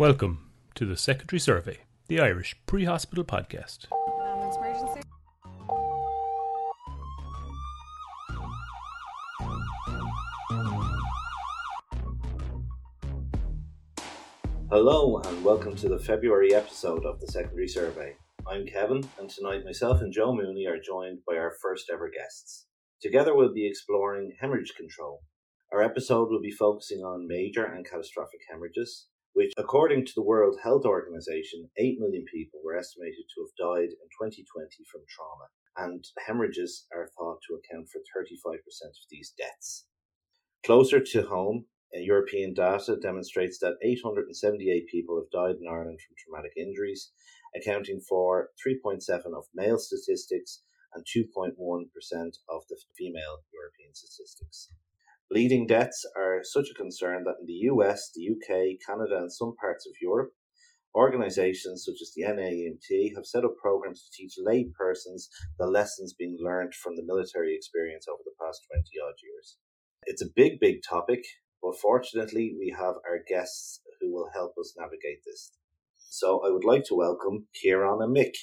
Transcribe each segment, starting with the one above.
Welcome to the Secondary Survey, the Irish pre hospital podcast. Hello and welcome to the February episode of the Secondary Survey. I'm Kevin, and tonight myself and Joe Mooney are joined by our first ever guests. Together we'll be exploring hemorrhage control. Our episode will be focusing on major and catastrophic hemorrhages, which, according to the World Health Organization, 8 million people were estimated to have died in 2020 from trauma, and hemorrhages are thought to account for 35% of these deaths. Closer to home, uh, European data demonstrates that 878 people have died in Ireland from traumatic injuries, accounting for 3.7 of male statistics and 2.1% of the female European statistics. Bleeding deaths are such a concern that in the US, the UK, Canada, and some parts of Europe, organisations such as the NAEMT have set up programs to teach lay persons the lessons being learned from the military experience over the past 20 odd years. It's a big, big topic, but fortunately, we have our guests who will help us navigate this. So I would like to welcome Kieran and Mick.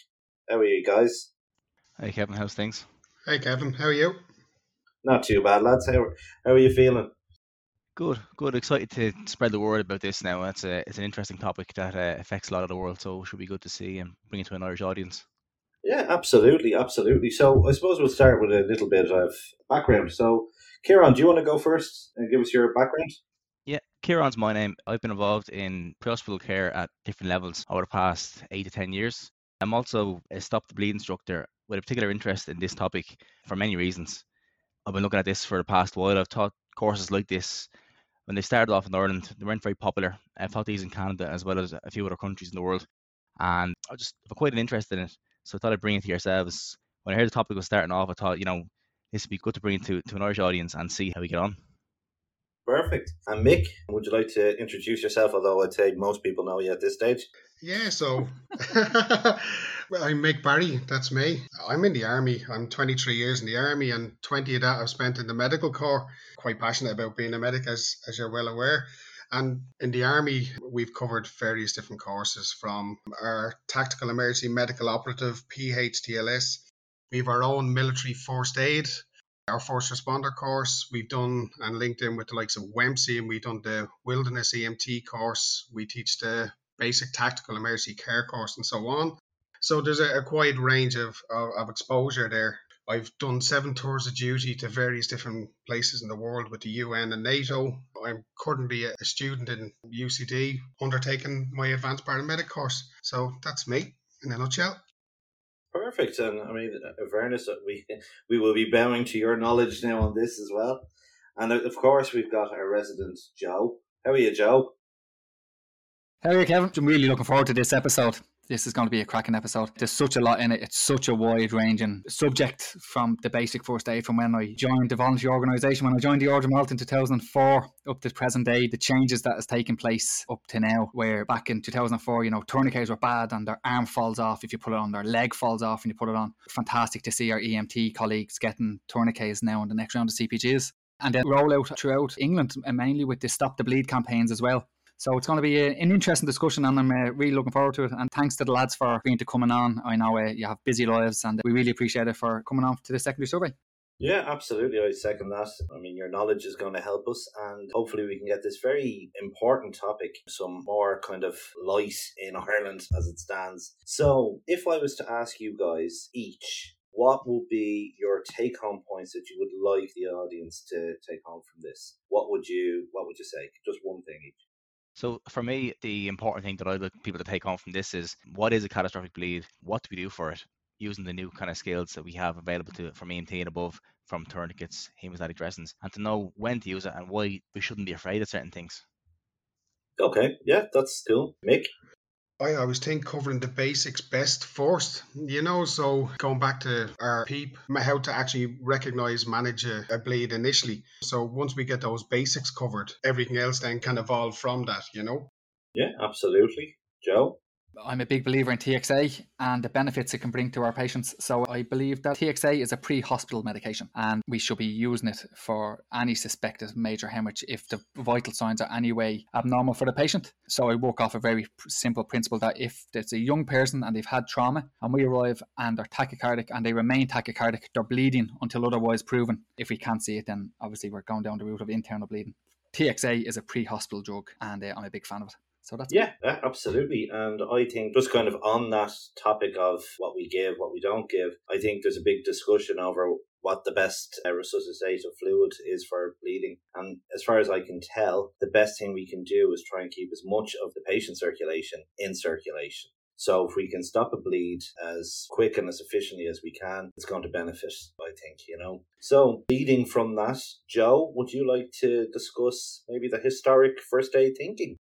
How are you guys? Hey Kevin, how's things? Hey Kevin, how are you? Not too bad, lads. How, how are you feeling? Good, good. Excited to spread the word about this now. It's a it's an interesting topic that uh, affects a lot of the world, so it should be good to see and bring it to an Irish audience. Yeah, absolutely, absolutely. So I suppose we'll start with a little bit of background. So, Kieran, do you want to go first and give us your background? Yeah, Kieran's my name. I've been involved in pre-hospital care at different levels over the past eight to ten years. I'm also a stop the bleed instructor with a particular interest in this topic for many reasons. I've been looking at this for the past while. I've taught courses like this when they started off in Ireland. They weren't very popular. I've taught these in Canada as well as a few other countries in the world, and I just have quite an interest in it. So I thought I'd bring it to yourselves. When I heard the topic was starting off, I thought, you know, this would be good to bring it to, to an Irish audience and see how we get on. Perfect. And Mick, would you like to introduce yourself? Although I'd say most people know you at this stage. Yeah, so well, I'm Mick Barry. That's me. I'm in the army. I'm 23 years in the army, and 20 of that I've spent in the medical corps. Quite passionate about being a medic, as as you're well aware. And in the army, we've covered various different courses from our tactical emergency medical operative (PHTLS). We've our own military first aid, our first responder course. We've done and linked in with the likes of WEMC, and we've done the wilderness EMT course. We teach the basic tactical emergency care course and so on. So there's a, a wide range of, of, of exposure there. I've done seven tours of duty to various different places in the world with the UN and NATO. I'm currently a student in UCD undertaking my advanced paramedic course. So that's me in a nutshell. Perfect. And I mean, in fairness, uh, we we will be bowing to your knowledge now on this as well. And uh, of course, we've got our resident Joe. How are you, Joe? How are you, Kevin? I'm really looking forward to this episode. This is going to be a cracking episode. There's such a lot in it. It's such a wide ranging subject from the basic first aid from when I joined the volunteer organisation. When I joined the Order of Malta in 2004 up to present day, the changes that has taken place up to now, where back in 2004, you know, tourniquets were bad and their arm falls off if you put it on, their leg falls off and you put it on. Fantastic to see our EMT colleagues getting tourniquets now in the next round of CPGs. And then roll out throughout England, and mainly with the Stop the Bleed campaigns as well. So it's going to be a, an interesting discussion, and I'm uh, really looking forward to it. And thanks to the lads for being to coming on. I know uh, you have busy lives, and we really appreciate it for coming on to the secondary survey. Yeah, absolutely. I second that. I mean, your knowledge is going to help us, and hopefully, we can get this very important topic some more kind of light in Ireland as it stands. So, if I was to ask you guys each, what would be your take home points that you would like the audience to take home from this? What would you What would you say? Just one thing each. So for me, the important thing that I'd like people to take home from this is what is a catastrophic bleed? What do we do for it? Using the new kind of skills that we have available to from EMT and above, from tourniquets, hemostatic dressings, and to know when to use it and why we shouldn't be afraid of certain things. Okay, yeah, that's cool. Mick? Oh, I was think covering the basics best first, you know. So going back to our PEEP, how to actually recognize, manage a, uh, a, bleed initially. So once we get those basics covered, everything else then can evolve from that, you know. Yeah, absolutely, Joe. I'm a big believer in TXA and the benefits it can bring to our patients. So I believe that TXA is a pre hospital medication and we should be using it for any suspected major hemorrhage if the vital signs are any way abnormal for the patient. So I work off a very simple principle that if it's a young person and they've had trauma and we arrive and they're tachycardic and they remain tachycardic, they're bleeding until otherwise proven. If we can't see it, then obviously we're going down the route of internal bleeding. TXA is a pre hospital drug and uh, I'm a big fan of it. So that's yeah, absolutely. And I think just kind of on that topic of what we give, what we don't give, I think there's a big discussion over what the best uh, resuscitative fluid is for bleeding. And as far as I can tell, the best thing we can do is try and keep as much of the patient circulation in circulation. So if we can stop a bleed as quick and as efficiently as we can, it's going to benefit, I think, you know. So leading from that, Joe, would you like to discuss maybe the historic first aid thinking?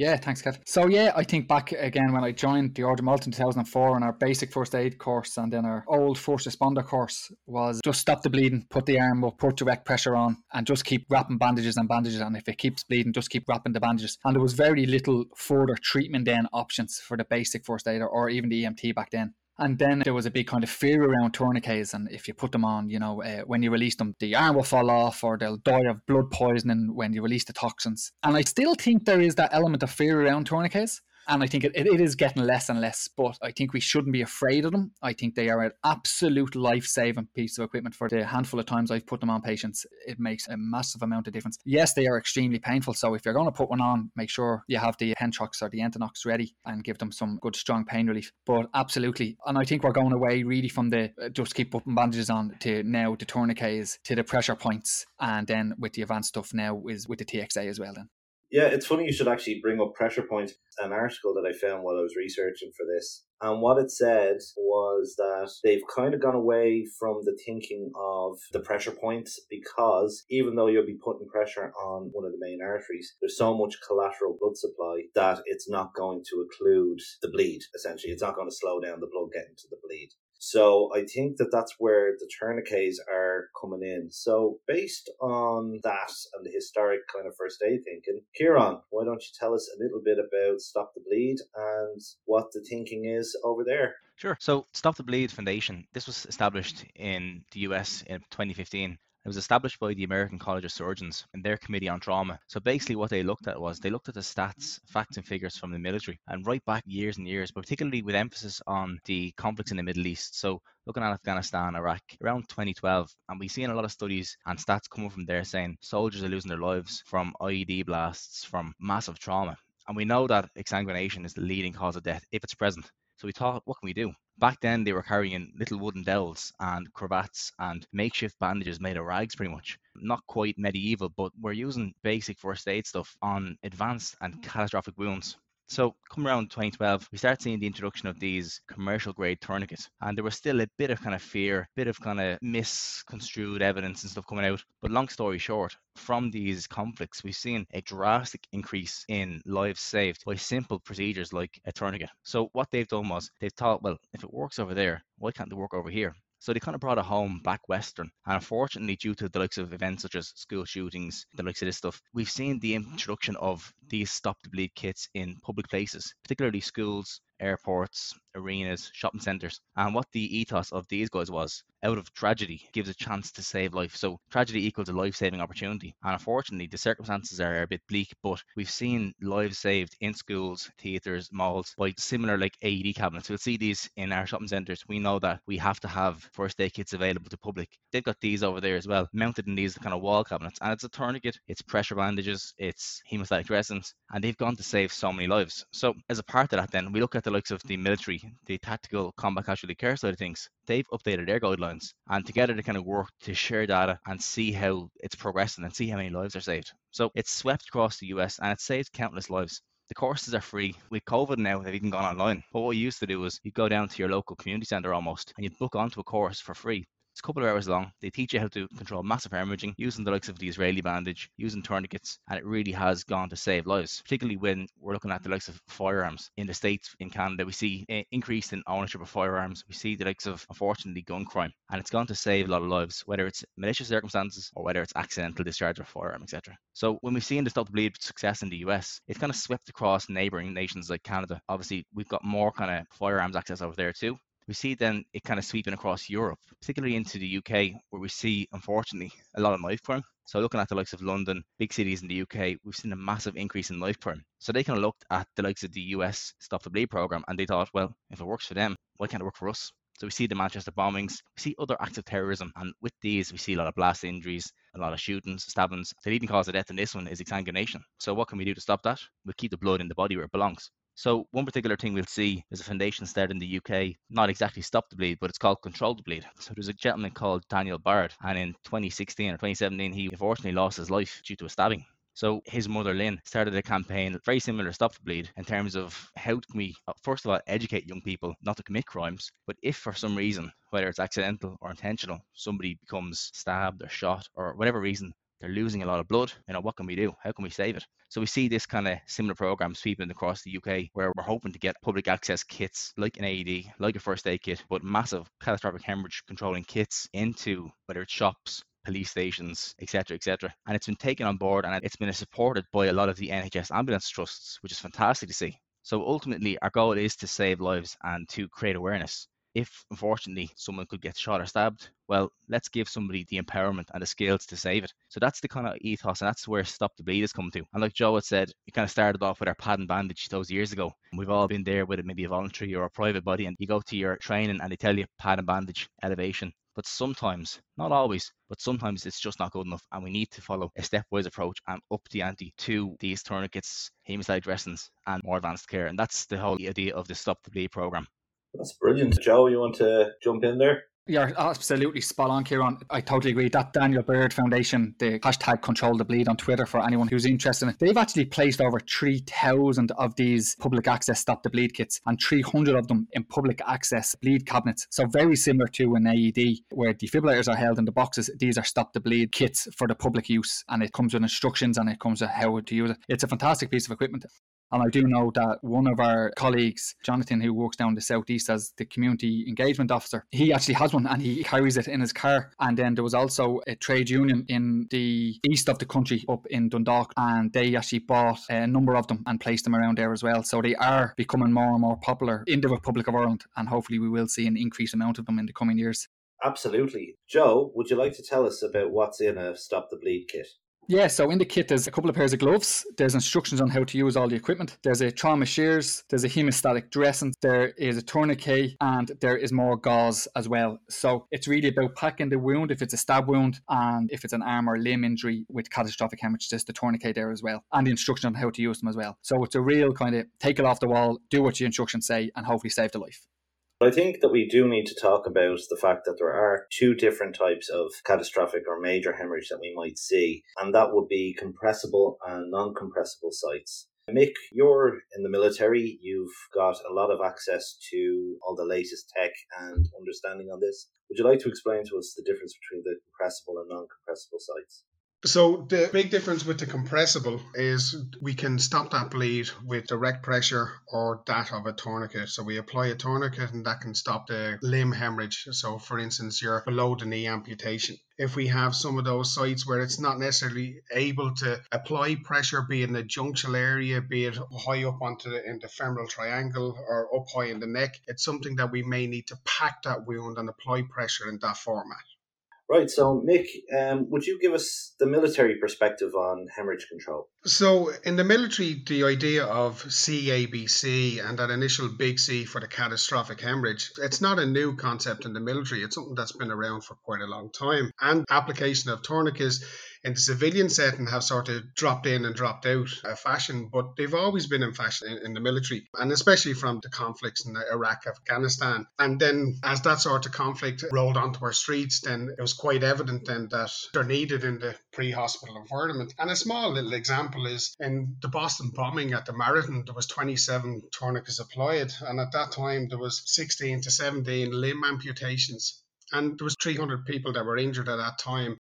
Yeah, thanks, Kev. So yeah, I think back again when I joined the Order Malta in 2004 and our basic first aid course and then our old first responder course was just stop the bleeding, put the arm up, put direct pressure on and just keep wrapping bandages and bandages and if it keeps bleeding, just keep wrapping the bandages. And there was very little further treatment then options for the basic first aid or even the EMT back then. And then there was a big kind of fear around tourniquets, and if you put them on, you know, uh, when you release them, the arm will fall off, or they'll die of blood poisoning when you release the toxins. And I still think there is that element of fear around tourniquets and I think it, it is getting less and less. But I think we shouldn't be afraid of them. I think they are an absolute life saving piece of equipment. For the handful of times I've put them on patients, it makes a massive amount of difference. Yes, they are extremely painful. So if you're going to put one on, make sure you have the Penthrox or the Entonox ready and give them some good strong pain relief. But absolutely, and I think we're going away really from the uh, just keep putting bandages on to now the tourniquets to the pressure points, and then with the advanced stuff now is with the TXA as well. Then. Yeah, it's funny you should actually bring up pressure points. An article that I found while I was researching for this. And what it said was that they've kind of gone away from the thinking of the pressure points because even though you'll be putting pressure on one of the main arteries, there's so much collateral blood supply that it's not going to occlude the bleed, essentially. It's not going to slow down the blood getting to the bleed. So I think that that's where the tourniquets are coming in. So based on that and the historic kind of first aid thinking, Kieran, why don't you tell us a little bit about Stop the Bleed and what the thinking is over there? Sure. So Stop the Bleed Foundation, this was established in the US in 2015 it was established by the American College of Surgeons and their Committee on Trauma. So basically, what they looked at was they looked at the stats, facts, and figures from the military and right back years and years, but particularly with emphasis on the conflicts in the Middle East. So looking at Afghanistan, Iraq, around 2012, and we've seen a lot of studies and stats coming from there saying soldiers are losing their lives from IED blasts, from massive trauma. And we know that exsanguination is the leading cause of death if it's present. So we thought, what can we do? Back then, they were carrying little wooden dowels and cravats and makeshift bandages made of rags, pretty much. Not quite medieval, but we're using basic first aid stuff on advanced and catastrophic wounds. So, come around 2012, we start seeing the introduction of these commercial grade tourniquets, and there was still a bit of kind of fear, bit of kind of misconstrued evidence and stuff coming out. But long story short, from these conflicts, we've seen a drastic increase in lives saved by simple procedures like a tourniquet. So, what they've done was they've thought, well, if it works over there, why can't it work over here? So they kind of brought it home back western. And unfortunately, due to the likes of events such as school shootings, the likes of this stuff, we've seen the introduction of these stop the bleed kits in public places, particularly schools, airports, arenas, shopping centres. And what the ethos of these guys was out of tragedy gives a chance to save life. So tragedy equals a life saving opportunity. And unfortunately, the circumstances are a bit bleak, but we've seen lives saved in schools, theatres, malls by similar like AED cabinets. We'll see these in our shopping centres. We know that we have to have first aid kits available to public. They've got these over there as well, mounted in these kind of wall cabinets. And it's a tourniquet, it's pressure bandages, it's hemostatic dressings, and they've gone to save so many lives. So as a part of that, then we look at the likes of the military, the tactical combat casualty care side of things. They've updated their guidelines, and together they kind of work to share data and see how it's progressing and see how many lives are saved. So it's swept across the US and it saves countless lives. The courses are free. With COVID now, they've even gone online. But what we used to do was you go down to your local community centre almost and you'd book onto a course for free. It's a couple of hours long. They teach you how to control massive hemorrhaging using the likes of the Israeli bandage, using tourniquets, and it really has gone to save lives, particularly when we're looking at the likes of firearms. In the States, in Canada, we see an increase in ownership of firearms. We see the likes of, unfortunately, gun crime. And it's gone to save a lot of lives, whether it's malicious circumstances or whether it's accidental discharge of a firearm, etc. So when we've seen the Stop the Bleed success in the US, it's kind of swept across neighboring nations like Canada. Obviously, we've got more kind of firearms access over there too. We see then it kind of sweeping across Europe, particularly into the UK, where we see, unfortunately, a lot of knife crime. So looking at the likes of London, big cities in the UK, we've seen a massive increase in knife crime. So they kind of looked at the likes of the US Stop the Bleed program and they thought, well, if it works for them, why can't it work for us? So we see the Manchester bombings, we see other acts of terrorism, and with these, we see a lot of blast injuries, a lot of shootings, stabbings. The leading cause of death in this one is exsanguination. So what can we do to stop that? We'll keep the blood in the body where it belongs. So one particular thing we'll see is a foundation started in the UK, not exactly stop the bleed, but it's called control the bleed. So there's a gentleman called Daniel Baird, and in 2016 or 2017, he unfortunately lost his life due to a stabbing. So his mother Lynn started a campaign very similar to Stop the Bleed in terms of how can we first of all educate young people not to commit crimes, but if for some reason, whether it's accidental or intentional, somebody becomes stabbed or shot or whatever reason, they're losing a lot of blood. You know, what can we do? How can we save it? So we see this kind of similar program sweeping across the UK where we're hoping to get public access kits like an AED, like a first aid kit, but massive catastrophic hemorrhage controlling kits into whether it's shops, police stations, etc., etc. And it's been taken on board and it's been supported by a lot of the NHS ambulance trusts, which is fantastic to see. So ultimately, our goal is to save lives and to create awareness. If unfortunately someone could get shot or stabbed, well, let's give somebody the empowerment and the skills to save it. So that's the kind of ethos, and that's where Stop the Bleed has come to. And like Joe had said, we kind of started off with our pad and bandage those years ago. We've all been there with it, maybe a voluntary or a private body, and you go to your training and they tell you pad and bandage, elevation, but sometimes, not always, but sometimes it's just not good enough. And we need to follow a stepwise approach and up the ante to these tourniquets, hemostatic dressings, and more advanced care. And that's the whole idea of the Stop the Bleed program. That's brilliant. Joe, you want to jump in there? You're absolutely spot on, Kieran. I totally agree. That Daniel Baird Foundation, the hashtag control the bleed on Twitter for anyone who's interested in it, they've actually placed over 3,000 of these public access stop the bleed kits and 300 of them in public access bleed cabinets. So, very similar to an AED where defibrillators are held in the boxes. These are stop the bleed kits for the public use and it comes with instructions and it comes with how to use it. It's a fantastic piece of equipment. And I do know that one of our colleagues, Jonathan, who works down the southeast as the community engagement officer, he actually has one and he carries it in his car. And then there was also a trade union in the east of the country up in Dundalk, and they actually bought a number of them and placed them around there as well. So they are becoming more and more popular in the Republic of Ireland, and hopefully we will see an increased amount of them in the coming years. Absolutely. Joe, would you like to tell us about what's in a Stop the Bleed kit? Yeah, so in the kit, there's a couple of pairs of gloves. There's instructions on how to use all the equipment. There's a trauma shears. There's a hemostatic dressing. There is a tourniquet, and there is more gauze as well. So it's really about packing the wound if it's a stab wound, and if it's an arm or limb injury with catastrophic hemorrhage, there's the tourniquet there as well, and the instruction on how to use them as well. So it's a real kind of take it off the wall, do what your instructions say, and hopefully save the life. I think that we do need to talk about the fact that there are two different types of catastrophic or major hemorrhage that we might see, and that would be compressible and non compressible sites. Mick, you're in the military. You've got a lot of access to all the latest tech and understanding on this. Would you like to explain to us the difference between the compressible and non compressible sites? So the big difference with the compressible is we can stop that bleed with direct pressure or that of a tourniquet. So we apply a tourniquet and that can stop the limb hemorrhage. So for instance, you're below the knee amputation. If we have some of those sites where it's not necessarily able to apply pressure, be it in the junctional area, be it high up onto the, in the femoral triangle or up high in the neck, it's something that we may need to pack that wound and apply pressure in that format. Right. So, Mick, um, would you give us the military perspective on hemorrhage control? So, in the military, the idea of CABC and that initial big C for the catastrophic hemorrhage, it's not a new concept in the military. It's something that's been around for quite a long time. And application of tourniquets in the civilian setting have sort of dropped in and dropped out of fashion, but they've always been in fashion in, in, the military, and especially from the conflicts in Iraq, Afghanistan. And then as that sort of conflict rolled onto our streets, then it was quite evident then that they're needed in the pre-hospital environment. And a small little example is in the Boston bombing at the Marathon, there was 27 tourniquets applied, and at that time there was 16 to 17 limb amputations and there was 300 people that were injured at that time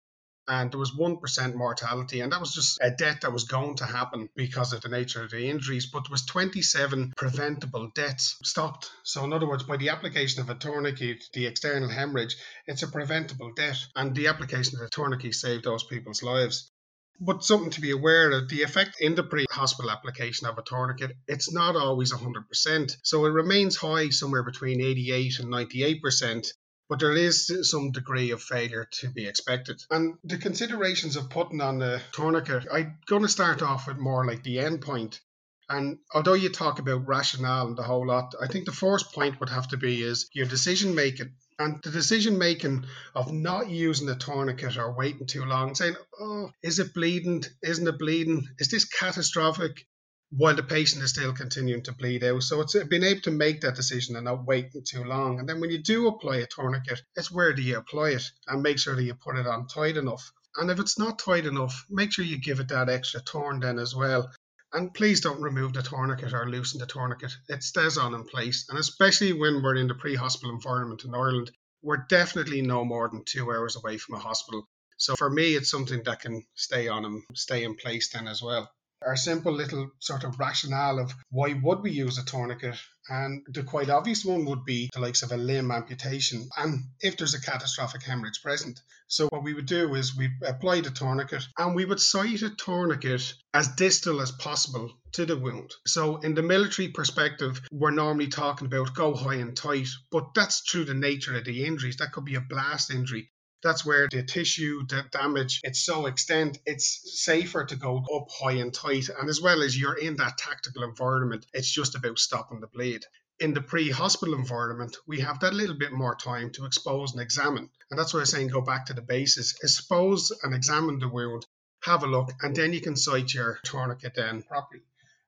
and there was 1% mortality and that was just a death that was going to happen because of the nature of the injuries but there was 27 preventable deaths stopped. So in other words by the application of a tourniquet the external hemorrhage it's a preventable death and the application of a tourniquet saved those people's lives. But something to be aware of the effect in the pre hospital application of a tourniquet, it's not always 100%. So it remains high somewhere between 88 and 98%, but there is some degree of failure to be expected. And the considerations of putting on the tourniquet, I'm going to start off with more like the end point. And although you talk about rationale and the whole lot, I think the first point would have to be is your decision making. And the decision making of not using the tourniquet or waiting too long, saying, oh, is it bleeding? Isn't it bleeding? Is this catastrophic? While the patient is still continuing to bleed out. So it's uh, being able to make that decision and not waiting too long. And then when you do apply a tourniquet, it's where do you apply it and make sure that you put it on tight enough. And if it's not tight enough, make sure you give it that extra turn then as well. And please don't remove the tourniquet or loosen the tourniquet. It stays on in place. And especially when we're in the pre hospital environment in Ireland, we're definitely no more than two hours away from a hospital. So for me, it's something that can stay on and stay in place then as well our simple little sort of rationale of why would we use a tourniquet? And the quite obvious one would be the likes of a limb amputation. And if there's a catastrophic hemorrhage present so what we would do is we apply the tourniquet and we would site a tourniquet as distal as possible to the wound. So in the military perspective we're normally talking about go high and tight but that's through the nature of the injuries. That could be a blast injury that's where the tissue the damage it's so extent it's safer to go up high and tight. And as well as you're in that tactical environment it's just about stopping the bleed. In the pre-hospital environment we have that little bit more time to expose and examine. And that's why i'm saying go back to the basis. Expose and examine the wound have a look and then you can site your tourniquet then properly.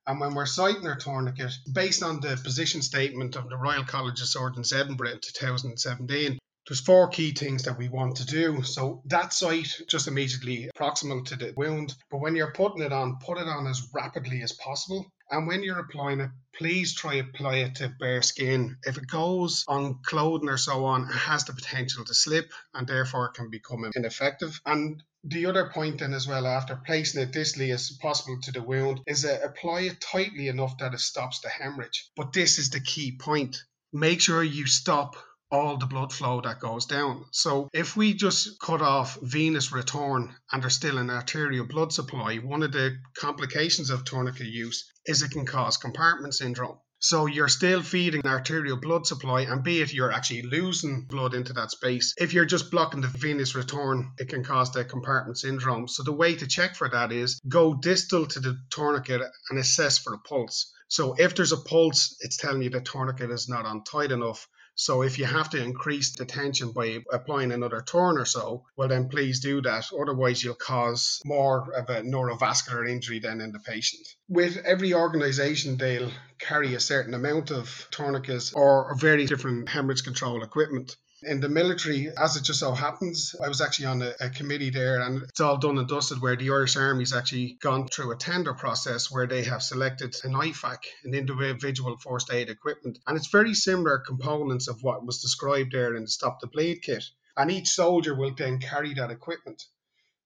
And when we're citing our tourniquet, based on the position statement of the Royal College of Surgeons Edinburgh in 2017, there's four key things that we want to do. So that site just immediately proximal to the wound. But when you're putting it on, put it on as rapidly as possible. And when you're applying it, please try apply it to bare skin. If it goes on clothing or so on, it has the potential to slip and therefore can become ineffective. And the other point then as well after placing it distally as possible to the wound is uh, apply it tightly enough that it stops the hemorrhage. But this is the key point. Make sure you stop all the blood flow that goes down. So if we just cut off venous return and there's still an arterial blood supply, one of the complications of tourniquet use is it can cause compartment syndrome. So you're still feeding arterial blood supply, and be it you're actually losing blood into that space. If you're just blocking the venous return, it can cause the compartment syndrome. So the way to check for that is go distal to the tourniquet and assess for a pulse. So if there's a pulse, it's telling you the tourniquet is not on tight enough. So if you have to increase the tension by applying another turn or so, well then please do that. Otherwise you'll cause more of a neurovascular injury than in the patient. With every organization they'll carry a certain amount of tourniquets or very different hemorrhage control equipment. In the military, as it just so happens, I was actually on a, a, committee there, and it's all done and dusted where the Irish Army's actually gone through a tender process where they have selected an IFAK, an individual first aid equipment. And it's very similar components of what was described there in the Stop the Bleed kit. And each soldier will then carry that equipment.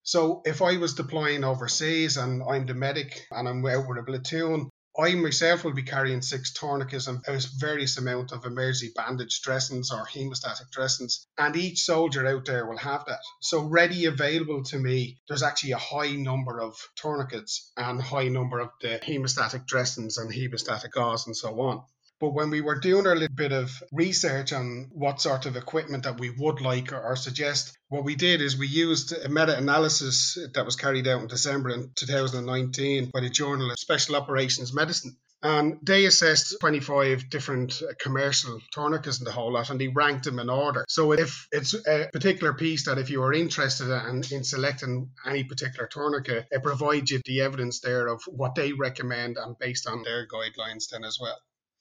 So if I was deploying overseas and I'm the medic and I'm out with a platoon, I myself will be carrying six tourniquets and a various amount of emergency bandage dressings or hemostatic dressings, and each soldier out there will have that. So ready available to me, there's actually a high number of tourniquets and high number of the hemostatic dressings and hemostatic gauze and so on. But when we were doing our little bit of research on what sort of equipment that we would like or, suggest, what we did is we used a meta analysis that was carried out in December in 2019 by the Journal of Special Operations Medicine. And they assessed 25 different commercial tourniquets and the whole lot and they ranked them in order. So if it's a particular piece that if you are interested in, in selecting any particular tourniquet, it provides you the evidence there of what they recommend and based on their guidelines then as well.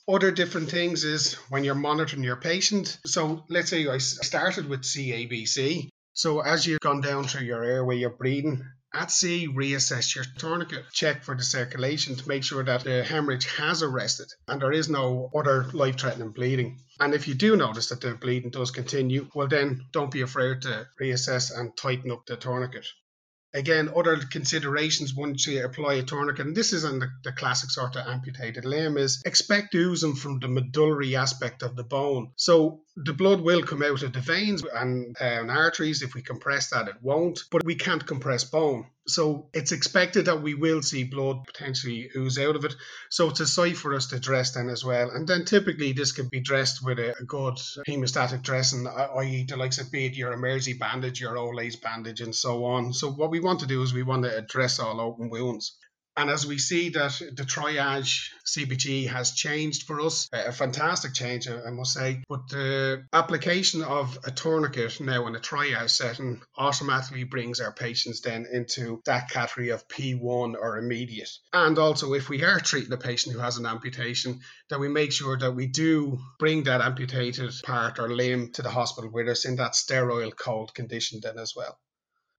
Other different things is when you're monitoring your patient. So let's say I started with CABC. So as you've gone down through your airway, you're breathing, At sea, reassess your tourniquet, check for the circulation to make sure that the hemorrhage has arrested and there is no other life threatening bleeding. And if you do notice that the bleeding does continue, well, then don't be afraid to reassess and tighten up the tourniquet. Again, other considerations once you apply a tourniquet, and this is in the, the classic sort of amputated limb, is expect oozing from the medullary aspect of the bone. So the blood will come out of the veins and, uh, and arteries. If we compress that, it won't, but we can't compress bone. So it's expected that we will see blood potentially ooze out of it. So it's a sight for us to dress then as well. And then typically this can be dressed with a, a good hemostatic dressing, i.e. the likes of be it your emergency bandage, your OLAES bandage, and so on. So what we want to do is we want to address all open wounds. And as we see that the triage CBT has changed for us, a fantastic change, I must say. But the application of a tourniquet now in a triage setting automatically brings our patients then into that category of P1 or immediate. And also, if we are treating a patient who has an amputation, that we make sure that we do bring that amputated part or limb to the hospital with us in that sterile cold condition then as well.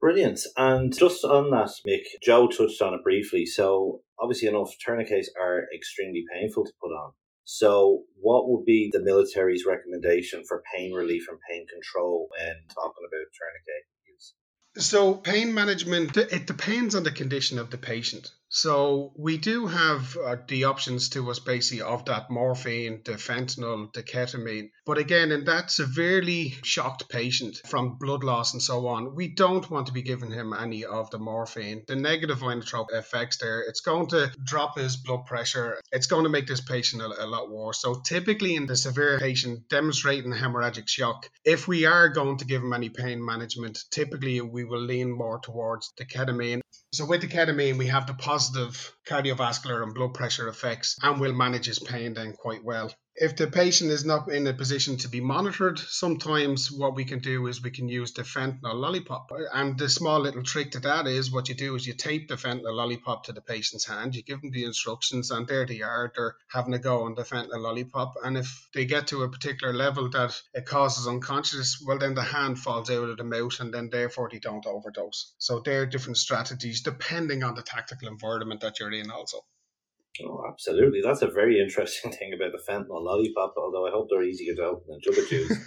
Brilliant. And just on that, Mick, Joe touched on it briefly. So obviously enough, tourniquets are extremely painful to put on. So what would be the military's recommendation for pain relief and pain control when talking about tourniquet use? So pain management, it depends on the condition of the patient. So we do have uh, the options to us basically of that morphine, the fentanyl, the ketamine. But again, in that severely shocked patient from blood loss and so on, we don't want to be giving him any of the morphine. The negative inotrope effects there, it's going to drop his blood pressure. It's going to make this patient a, a lot worse. So typically in the severe patient demonstrating hemorrhagic shock, if we are going to give him any pain management, typically we will lean more towards the ketamine. So with the ketamine, we have the positive cardiovascular and blood pressure effects and will manage his pain then quite well. If the patient is not in a position to be monitored, sometimes what we can do is we can use the fentanyl lollipop. And the small little trick to that is what you do is you tape the fentanyl lollipop to the patient's hand, you give them the instructions, and there they are, they're having a go on the fentanyl lollipop. And if they get to a particular level that it causes unconsciousness, well, then the hand falls out of the mouth, and then therefore they don't overdose. So there are different strategies depending on the tactical environment that you're in, also. Oh, absolutely. That's a very interesting thing about the fentanyl lollipop, although I hope they're easier to open than sugar juice.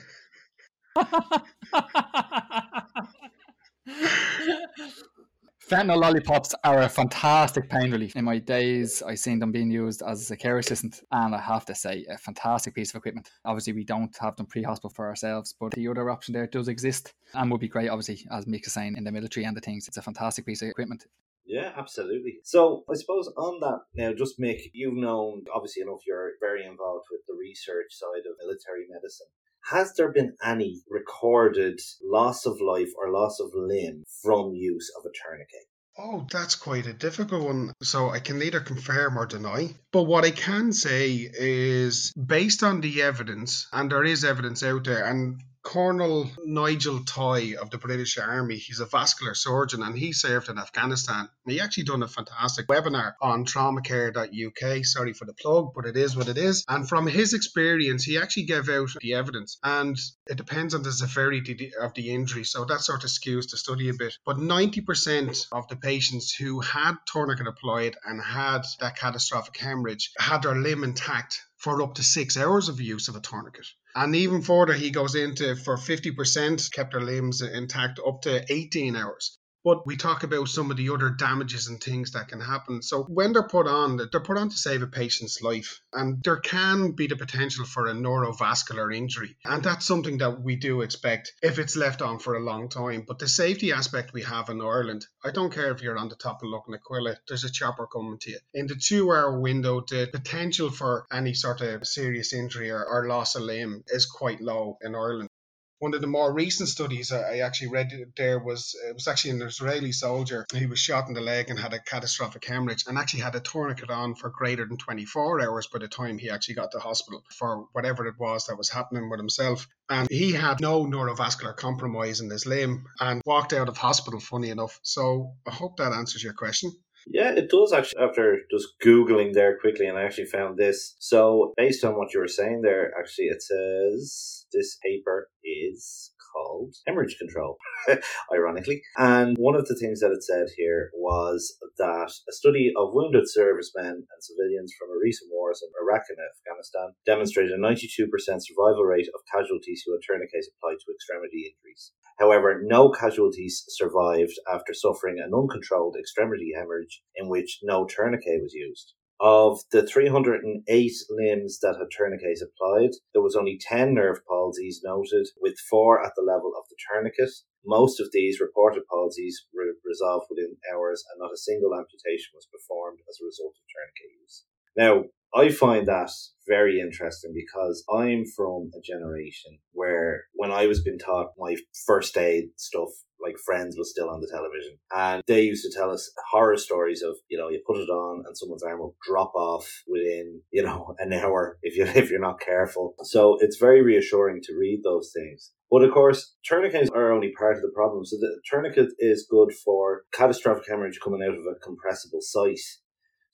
Fentanyl lollipops are a fantastic pain relief. In my days, I seen them being used as a care assistant, and I have to say, a fantastic piece of equipment. Obviously, we don't have them pre-hospital for ourselves, but the other option there does exist and would be great. Obviously, as Mick is saying, in the military and the things, it's a fantastic piece of equipment. Yeah, absolutely. So I suppose on that now, just Mick, you've known obviously enough. You're very involved with the research side of military medicine. Has there been any recorded loss of life or loss of limb from use of a tourniquet? Oh, that's quite a difficult one. So I can neither confirm or deny. But what I can say is based on the evidence, and there is evidence out there, and Colonel Nigel Tai of the British Army. He's a vascular surgeon and he served in Afghanistan. He actually done a fantastic webinar on traumacare.uk. Sorry for the plug, but it is what it is. And from his experience, he actually gave out the evidence. And it depends on the severity of the injury. So that sort of skews the study a bit. But 90% of the patients who had tourniquet applied and had that catastrophic hemorrhage had their limb intact for up to six hours of use of a tourniquet. And even further, he goes into for 50% kept their limbs intact up to 18 hours. But we talk about some of the other damages and things that can happen. So when they're put on, they're put on to save a patient's life. And there can be the potential for a neurovascular injury. And that's something that we do expect if it's left on for a long time. But the safety aspect we have in Ireland, I don't care if you're on the top of Lugnaquilla, there's a chopper coming to you. In the two hour window, the potential for any sort of serious injury or, or loss of limb is quite low in Ireland one of the more recent studies I actually read there was it was actually an Israeli soldier. He was shot in the leg and had a catastrophic hemorrhage and actually had a tourniquet on for greater than 24 hours by the time he actually got to hospital for whatever it was that was happening with himself. And he had no neurovascular compromise in his limb and walked out of hospital, funny enough. So I hope that answers your question. Yeah, it does actually. After just Googling there quickly, and I actually found this. So, based on what you were saying there, actually, it says this paper is called hemorrhage control, ironically. And one of the things that it said here was that a study of wounded servicemen and civilians from a recent wars in Iraq and Afghanistan demonstrated a 92% survival rate of casualties who had tourniquets applied to extremity injuries. However, no casualties survived after suffering an uncontrolled extremity hemorrhage in which no tourniquet was used. Of the 308 limbs that had tourniquets applied, there was only 10 nerve palsies noted, with four at the level of the tourniquet. Most of these reported palsies were resolved within hours, and not a single amputation was performed as a result of tourniquet use. Now, I find that very interesting because I'm from a generation where when I was being taught my first aid stuff, like Friends was still on the television. And they used to tell us horror stories of, you know, you put it on and someone's arm will drop off within, you know, an hour if you if you're not careful. So it's very reassuring to read those things. But of course, tourniquets are only part of the problem. So the tourniquet is good for catastrophic hemorrhage coming out of a compressible site.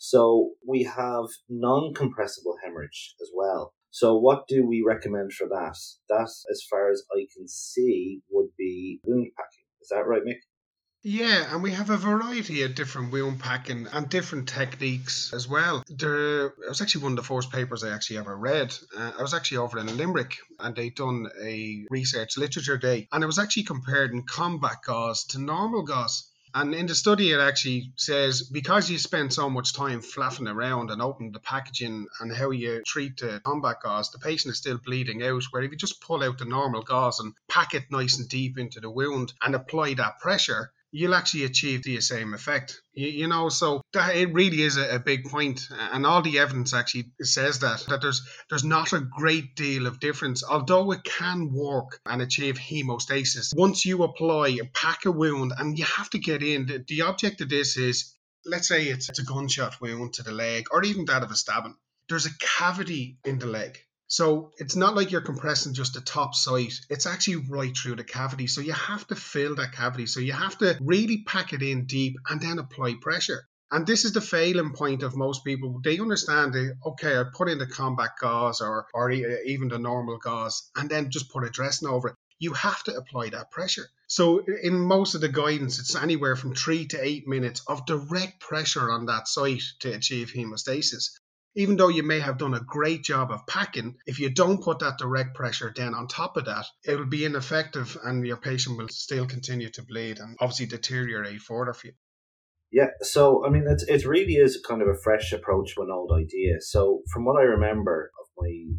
So we have non-compressible hemorrhage as well. So what do we recommend for that? That, as far as I can see, would be wound packing. Is that right, Mick? Yeah, and we have a variety of different wound packing and different techniques as well. There, it was actually one of the first papers I actually ever read. Uh, I was actually over in Limerick and they done a research literature day, and it was actually comparing combat gauze to normal gauze. And in the study, it actually says because you spend so much time flapping around and opening the packaging and how you treat the combat gauze, the patient is still bleeding out. Where if you just pull out the normal gauze and pack it nice and deep into the wound and apply that pressure, you'll actually achieve the same effect. You, you know, so that it really is a, a, big point, and all the evidence actually says that that there's there's not a great deal of difference, although it can work and achieve hemostasis. Once you apply, a pack a wound, and you have to get in. The, the object of this is, let's say it's, it's a gunshot wound to the leg, or even that of a stabbing. There's a cavity in the leg so it's not like you're compressing just the top site. It's actually right through the cavity. So you have to fill that cavity. So you have to really pack it in deep and then apply pressure. And this is the failing point of most people. They understand that, okay, I put in the combat gauze or, or even the normal gauze and then just put a dressing over it. You have to apply that pressure. So in most of the guidance, it's anywhere from three to eight minutes of direct pressure on that site to achieve hemostasis even though you may have done a great job of packing, if you don't put that direct pressure then on top of that, it will be ineffective and your patient will still continue to bleed and obviously deteriorate further for you. Yeah, so I mean, it, it really is kind of a fresh approach to an old idea. So, from what I remember of my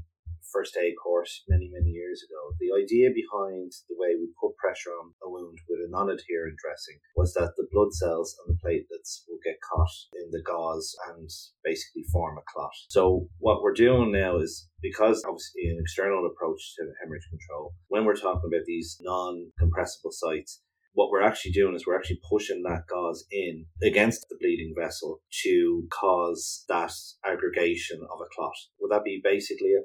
first aid course many, many years ago. The idea behind the way we put pressure on a wound with a non adherent dressing was that the blood cells and the platelets will get caught in the gauze and basically form a clot. So, what we're doing now is because obviously an external approach to hemorrhage control, when we're talking about these non compressible sites, what we're actually doing is we're actually pushing that gauze in against the bleeding vessel to cause that aggregation of a clot. Would that be basically it?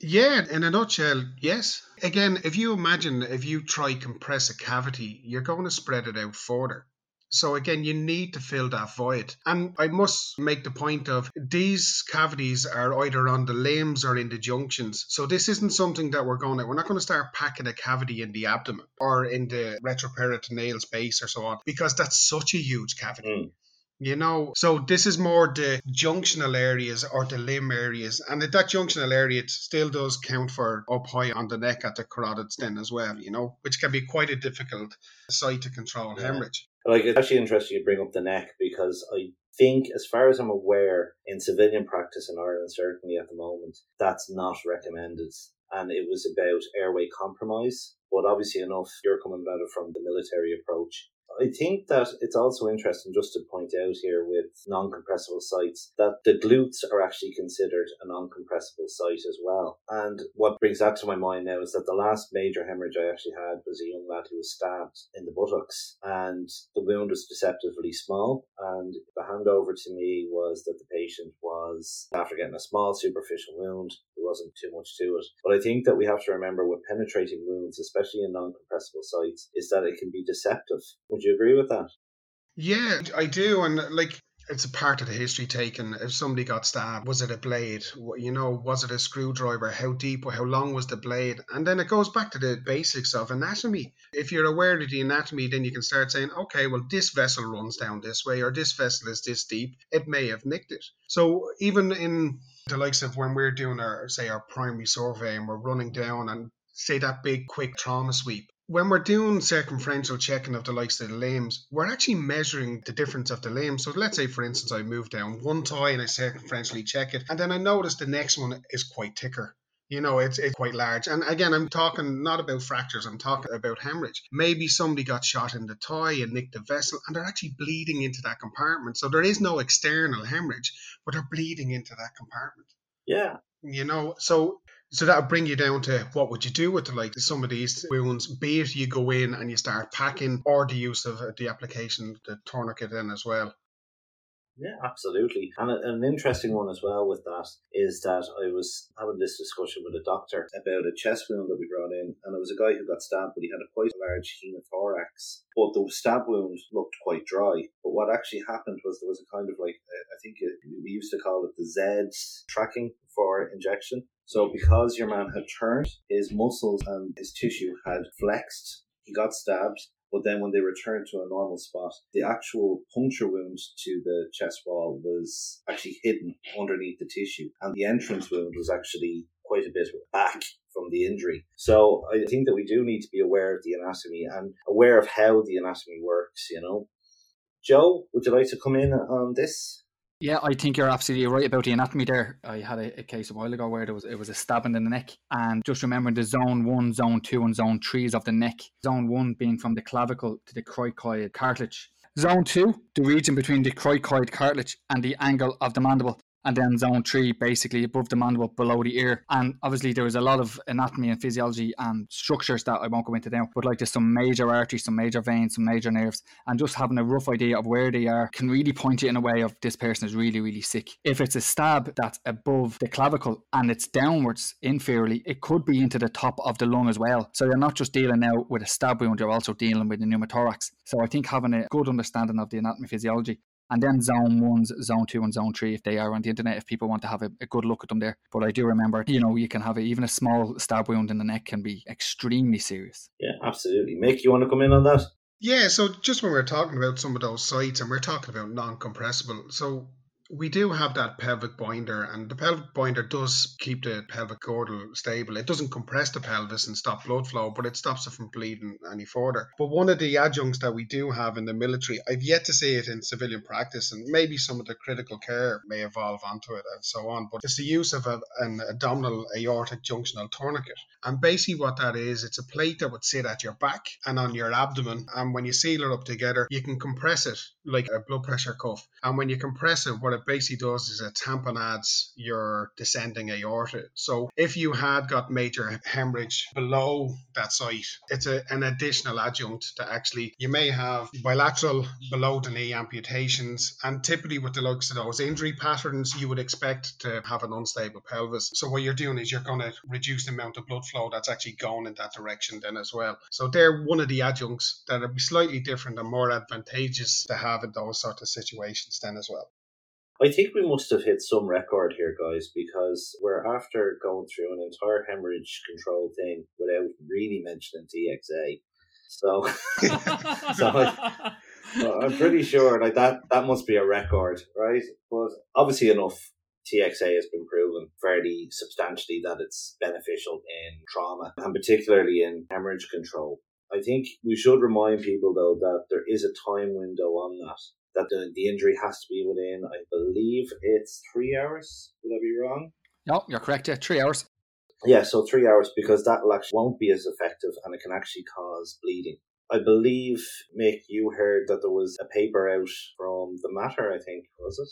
Yeah, in a nutshell, yes. Again, if you imagine if you try compress a cavity, you're going to spread it out further. So again, you need to fill that void. And I must make the point of these cavities are either on the limbs or in the junctions. So this isn't something that we're going to, we're not going to start packing a cavity in the abdomen or in the retroperitoneal space or so on, because that's such a huge cavity. Mm. You know, so this is more the junctional areas or the limb areas, and at that junctional area, it still does count for up high on the neck at the carotids then as well. You know, which can be quite a difficult site to control yeah. hemorrhage. Like it's actually interesting you bring up the neck because I think, as far as I'm aware, in civilian practice in Ireland, certainly at the moment, that's not recommended. And it was about airway compromise. But obviously enough, you're coming about it from the military approach. I think that it's also interesting just to point out here with non compressible sites that the glutes are actually considered a non compressible site as well. And what brings that to my mind now is that the last major hemorrhage I actually had was a young lad who was stabbed in the buttocks and the wound was deceptively small. And the handover to me was that the patient was, after getting a small superficial wound, wasn't too much to it. But I think that we have to remember with penetrating wounds, especially in non compressible sites, is that it can be deceptive. Would you agree with that? Yeah, I do. And like, it's a part of the history taken. If somebody got stabbed, was it a blade? You know, was it a screwdriver? How deep or how long was the blade? And then it goes back to the basics of anatomy. If you're aware of the anatomy, then you can start saying, okay, well, this vessel runs down this way, or this vessel is this deep. It may have nicked it. So even in the likes of when we're doing our, say, our primary survey and we're running down and say that big quick trauma sweep, when we're doing circumferential checking of the likes of the limbs, we're actually measuring the difference of the limbs. So let's say, for instance, I move down one tie and I circumferentially check it, and then I notice the next one is quite thicker. You know, it's, it's quite large. And again, I'm talking not about fractures, I'm talking about hemorrhage. Maybe somebody got shot in the thigh and nicked the vessel, and they're actually bleeding into that compartment. So there is no external hemorrhage, but they're bleeding into that compartment. Yeah. You know, so so that'll bring you down to what would you do with the, like some of these wounds? Be it you go in and you start packing, or the use of the application, the tourniquet in as well. Yeah, absolutely. And an interesting one as well with that is that I was having this discussion with a doctor about a chest wound that we brought in, and it was a guy who got stabbed, but he had a quite large hemothorax. But the stab wound looked quite dry. But what actually happened was there was a kind of like, uh, I think it, we used to call it the Z tracking for injection. So because your man had turned, his muscles and his tissue had flexed, he got stabbed, but then when they returned to a normal spot, the actual puncture wound to the chest wall was actually hidden underneath the tissue. And the entrance wound was actually quite a bit back from the injury. So I think that we do need to be aware of the anatomy and aware of how the anatomy works, you know. Joe, would you like to come in on this? Yeah, I think you're absolutely right about the anatomy there. I had a, a, case a while ago where there was it was a stabbing in the neck, and just remembering the zone one, zone two, and zone threes of the neck. Zone one being from the clavicle to the cricoid cartilage. Zone two, the region between the cricoid cartilage and the angle of the mandible and then zone three, basically above the mandible, below the ear. And obviously, there is a lot of anatomy and physiology and structures that I won't go into now, but like there's some major arteries, some major veins, some major nerves, and just having a rough idea of where they are can really point you in a way of this person is really, really sick. If it's a stab that's above the clavicle and it's downwards inferiorly, it could be into the top of the lung as well. So you're not just dealing now with a stab wound, you're also dealing with a pneumothorax. So I think having a good understanding of the anatomy physiology and then zone ones, zone two, and zone three if they are on the internet if people want to have a, a, good look at them there. But I do remember, you know, you can have a, even a small stab wound in the neck can be extremely serious. Yeah, absolutely. Mick, you want to come in on that? Yeah, so just when we're talking about some of those sites and we're talking about non compressible, so we do have that pelvic binder, and the pelvic binder does keep the pelvic girdle stable. It doesn't compress the pelvis and stop blood flow, but it stops it from bleeding any further. But one of the adjuncts that we do have in the military, I've yet to see it in civilian practice, and maybe some of the critical care may evolve onto it and so on. But it's the use of a, an abdominal aortic junctional tourniquet. And basically, what that is, it's a plate that would sit at your back and on your abdomen. And when you seal it up together, you can compress it like a blood pressure cuff. And when you compress it, what it basically does is it tamponades your descending aorta. So if you had got major hemorrhage below that site, it's a, an additional adjunct to actually, you may have bilateral below the knee amputations. And typically with the likes of those injury patterns, you would expect to have an unstable pelvis. So what you're doing is you're going to reduce the amount of blood flow that's actually going in that direction then as well. So they're one of the adjuncts that would be slightly different and more advantageous to have in those sort of situations then as well. I think we must have hit some record here, guys, because we're after going through an entire hemorrhage control thing without really mentioning TXA. So, so I, I'm pretty sure like that that must be a record, right? But obviously enough, TXA has been proven fairly substantially that it's beneficial in trauma and particularly in hemorrhage control. I think we should remind people though that there is a time window on that that the, the injury has to be within, I believe it's three hours. Would I be wrong? No, you're correct. Yeah, three hours. Yeah, so three hours because that actually won't be as effective and it can actually cause bleeding. I believe, Mick, you heard that there was a paper out from the Mater, I think, was it?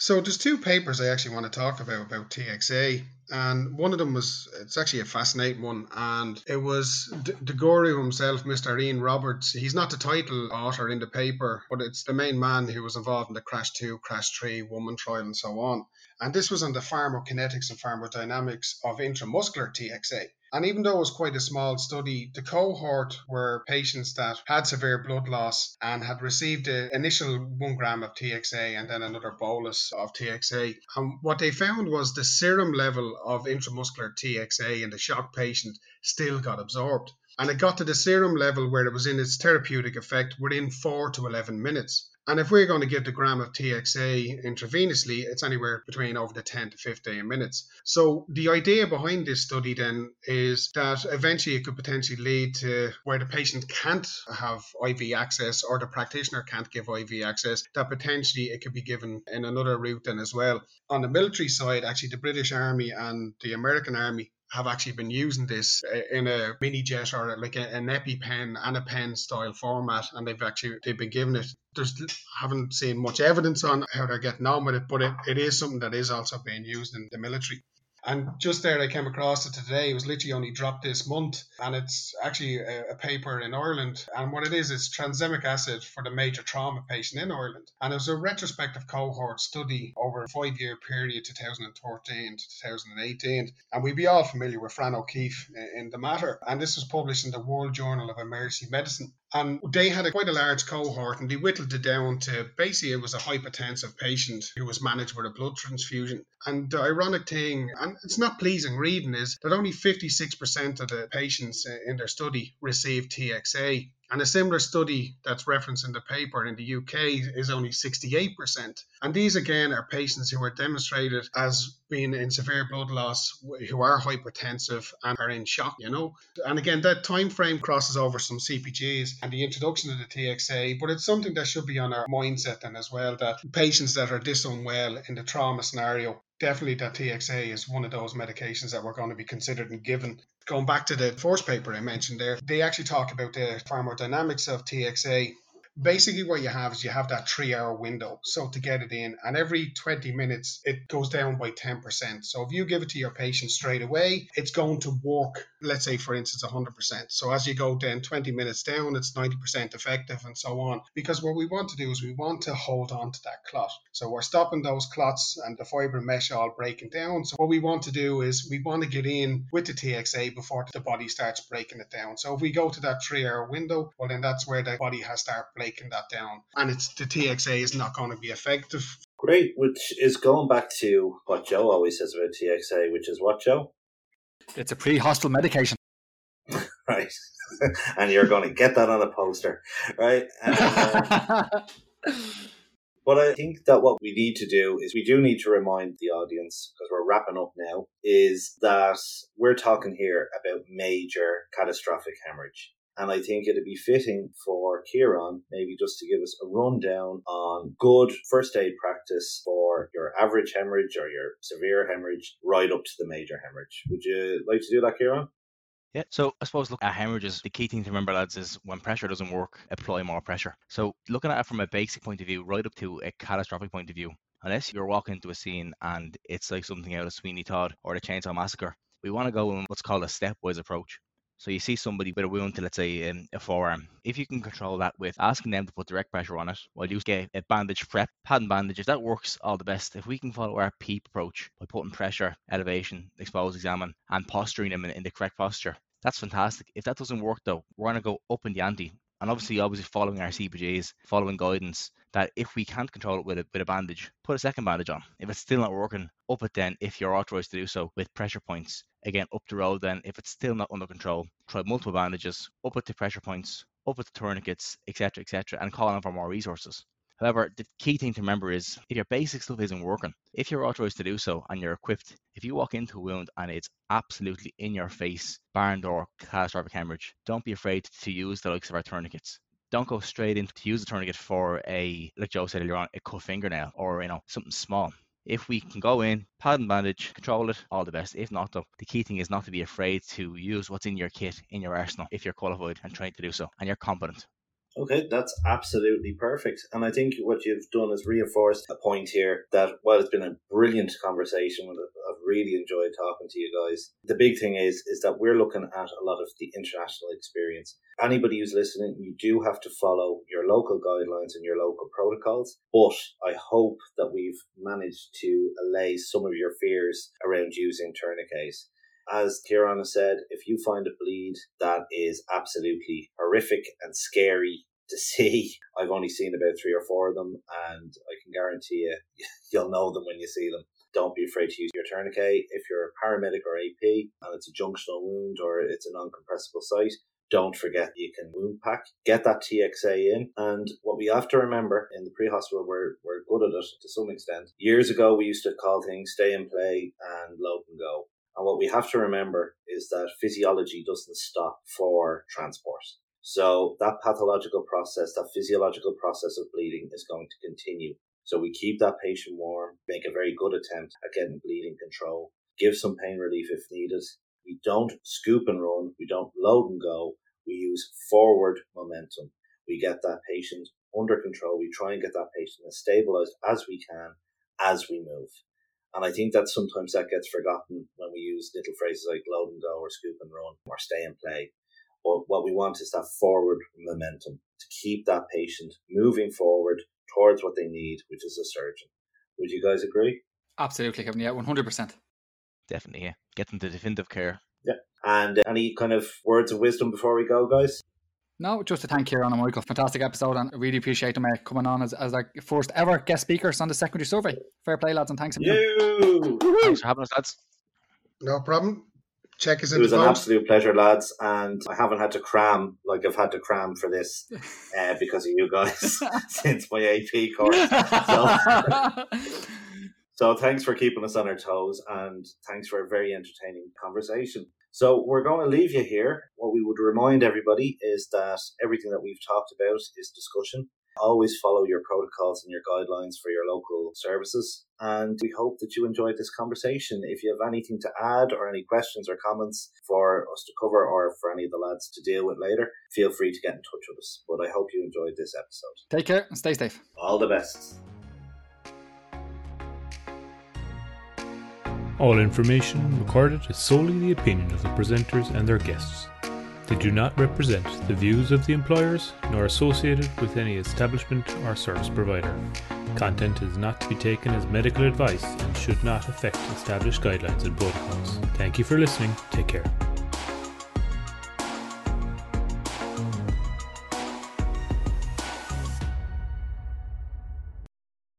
So there's two papers I actually want to talk about about TXA. and one of them was it's actually a fascinating one, and it was D- the himself, Mr. Ian Roberts. He's not the title author in the paper, but it's the main man who was involved in the Crash Two, Crash Three, Woman trial, and so on. And this was on the pharmacokinetics and pharmacodynamics of intramuscular TXA. And even though it was quite a small study, the cohort were patients that had severe blood loss and had received an initial one gram of TXA and then another bolus of TXA. And what they found was the serum level of intramuscular TXA in the shock patient still got absorbed. And it got to the serum level where it was in its therapeutic effect within 4 to 11 minutes. And if we're going to give the gram of TXA intravenously, it's anywhere between over the 10 to 15 minutes. So the idea behind this study then is that eventually it could potentially lead to where the patient can't have IV access or the practitioner can't give IV access, that potentially it could be given in another route then as well. On the military side, actually the British Army and the American Army have actually been using this uh, in a mini jet or like a, an EpiPen and a pen style format, and they've actually they've been given it. There's haven't seen much evidence on how they're getting on with it, but it, it is something that is also being used in the military. And just there, I came across it today. It was literally only dropped this month, and it's actually a, a, paper in Ireland. And what it is, it's tranexamic acid for the major trauma patient in Ireland. And it was a retrospective cohort study over a five year period, 2013 to 2018. And we'd be all familiar with Fran O'Keefe in the Mater. And this was published in the World Journal of Emergency Medicine. And they had a, quite a large cohort and they whittled it down to basically it was a hypotensive patient who was managed with a blood transfusion. And the ironic thing, and it's not pleasing reading, is that only 56% of the patients in their study received TXA. And a similar study that's referenced in the paper in the UK is only 68%. And these again are patients who are demonstrated as being in severe blood loss, who are hypotensive and are in shock, you know. And again, that time frame crosses over some CPGs and the introduction of the TXA, but it's something that should be on our mindset then as well that patients that are this unwell in the trauma scenario definitely that TXA is one of those medications that we're going to be considered and given. Going back to the force paper I mentioned there, they actually talk about the pharmacodynamics of TXA basically what you have is you have that three hour window. So to get it in and every 20 minutes it goes down by 10% so if you give it to your patient straight away it's going to work let's say for instance 100% so as you go down 20 minutes down it's 90% effective and so on. Because what we want to do is we want to hold on to that clot. So we're stopping those clots and the fibrin mesh all breaking down. So what we want to do is we want to get in with the TXA before the body starts breaking it down. So if we go to that three hour window well then that's where the body has started breaking breaking that down. And it's the TXA is not going to be effective. Great, which is going back to what Joe always says about TXA, which is what, Joe? It's a pre-hostile medication. right. and you're going to get that on a poster, right? Uh, but I think that what we need to do is we do need to remind the audience, because we're wrapping up now, is that we're talking here about major catastrophic hemorrhage. And I think it'd be fitting for Kieran maybe just to give us a rundown on good first aid practice for your average hemorrhage or your severe hemorrhage right up to the major hemorrhage. Would you like to do that, Kieran? Yeah, so I suppose look at hemorrhages. The key thing to remember, lads, is when pressure doesn't work, apply more pressure. So looking at it from a basic point of view, right up to a catastrophic point of view, unless you're walking into a scene and it's like something out of Sweeney Todd or the Chainsaw Massacre, we want to go in what's called a stepwise approach. So you see somebody with a wound to, let's say, um, a forearm. If you can control that with asking them to put direct pressure on it while you get a bandage prep, padding bandages, that works all the best. If we can follow our PEEP approach by putting pressure, elevation, expose, examine, and posturing them in, in the correct posture, that's fantastic. If that doesn't work though, we're going to go up in the ante and obviously obviously following our CPGs, following guidance that if we can't control it with a, with a bandage, put a second bandage on. If it's still not working, up it then if you're authorized to do so with pressure points. Again, up the road then if it's still not under control, try multiple bandages, up it to pressure points, up it to tourniquets, etc., etc., and call on for more resources. However, the key thing to remember is if your basic stuff isn't working, if you're authorized to do so and you're equipped, if you walk into a wound and it's absolutely in your face, barn door, catastrophic hemorrhage, don't be afraid to use the likes of our tourniquets. Don't go straight in to use a tourniquet for a, like Joe said earlier on, a cut fingernail or you know something small. If we can go in, pad and bandage, control it, all the best. If not, though, the key thing is not to be afraid to use what's in your kit, in your arsenal, if you're qualified and trained to do so, and you're competent. Okay, that's absolutely perfect. And I think what you've done is reinforced a point here that while it's been a brilliant conversation, I've really enjoyed talking to you guys. The big thing is is that we're looking at a lot of the international experience. Anybody who's listening, you do have to follow your local guidelines and your local protocols. But I hope that we've managed to allay some of your fears around using tourniquets as Kieran has said, if you find a bleed that is absolutely horrific and scary to see. I've only seen about three or four of them, and I can guarantee you, you'll know them when you see them. Don't be afraid to use your tourniquet. If you're a paramedic or AP and it's a junctional wound or it's a non compressible site, don't forget you can wound pack. Get that TXA in. And what we have to remember in the pre hospital, we're, we're good at it to some extent. Years ago, we used to call things stay and play and load and go. And what we have to remember is that physiology doesn't stop for transport. So that pathological process, that physiological process of bleeding is going to continue. So we keep that patient warm, make a very good attempt at getting bleeding control, give some pain relief if needed. We don't scoop and run, we don't load and go, we use forward momentum. We get that patient under control, we try and get that patient as stabilized as we can as we move. And I think that sometimes that gets forgotten when we use little phrases like load and go or scoop and run or stay and play. But what we want is that forward momentum to keep that patient moving forward towards what they need, which is a surgeon. Would you guys agree? Absolutely, Kevin. Yeah, 100%. Definitely, yeah. Get them to definitive care. Yeah. And uh, any kind of words of wisdom before we go, guys? No, just to thank Kieran and Michael. Fantastic episode, and I really appreciate them uh, coming on as, as our first ever guest speakers on the Secondary Survey. Fair play, lads, and thanks. You. Thanks for having us, lads. No problem check us in. It was an absolute pleasure, lads, and I haven't had to cram like I've had to cram for this uh, because of you guys since my AP course. So, so thanks for keeping us on our toes, and thanks for a very entertaining conversation. So we're going to leave you here. What we would remind everybody is that everything that we've talked about is discussion. Always follow your protocols and your guidelines for your local services. And we hope that you enjoyed this conversation. If you have anything to add or any questions or comments for us to cover or for any of the lads to deal with later, feel free to get in touch with us. But I hope you enjoyed this episode. Take care and stay safe. All the best. All information recorded is solely the opinion of the presenters and their guests. They do not represent the views of the employers nor associated with any establishment or service provider. Content is not to be taken as medical advice and should not affect established guidelines and protocols. Thank you for listening. Take care.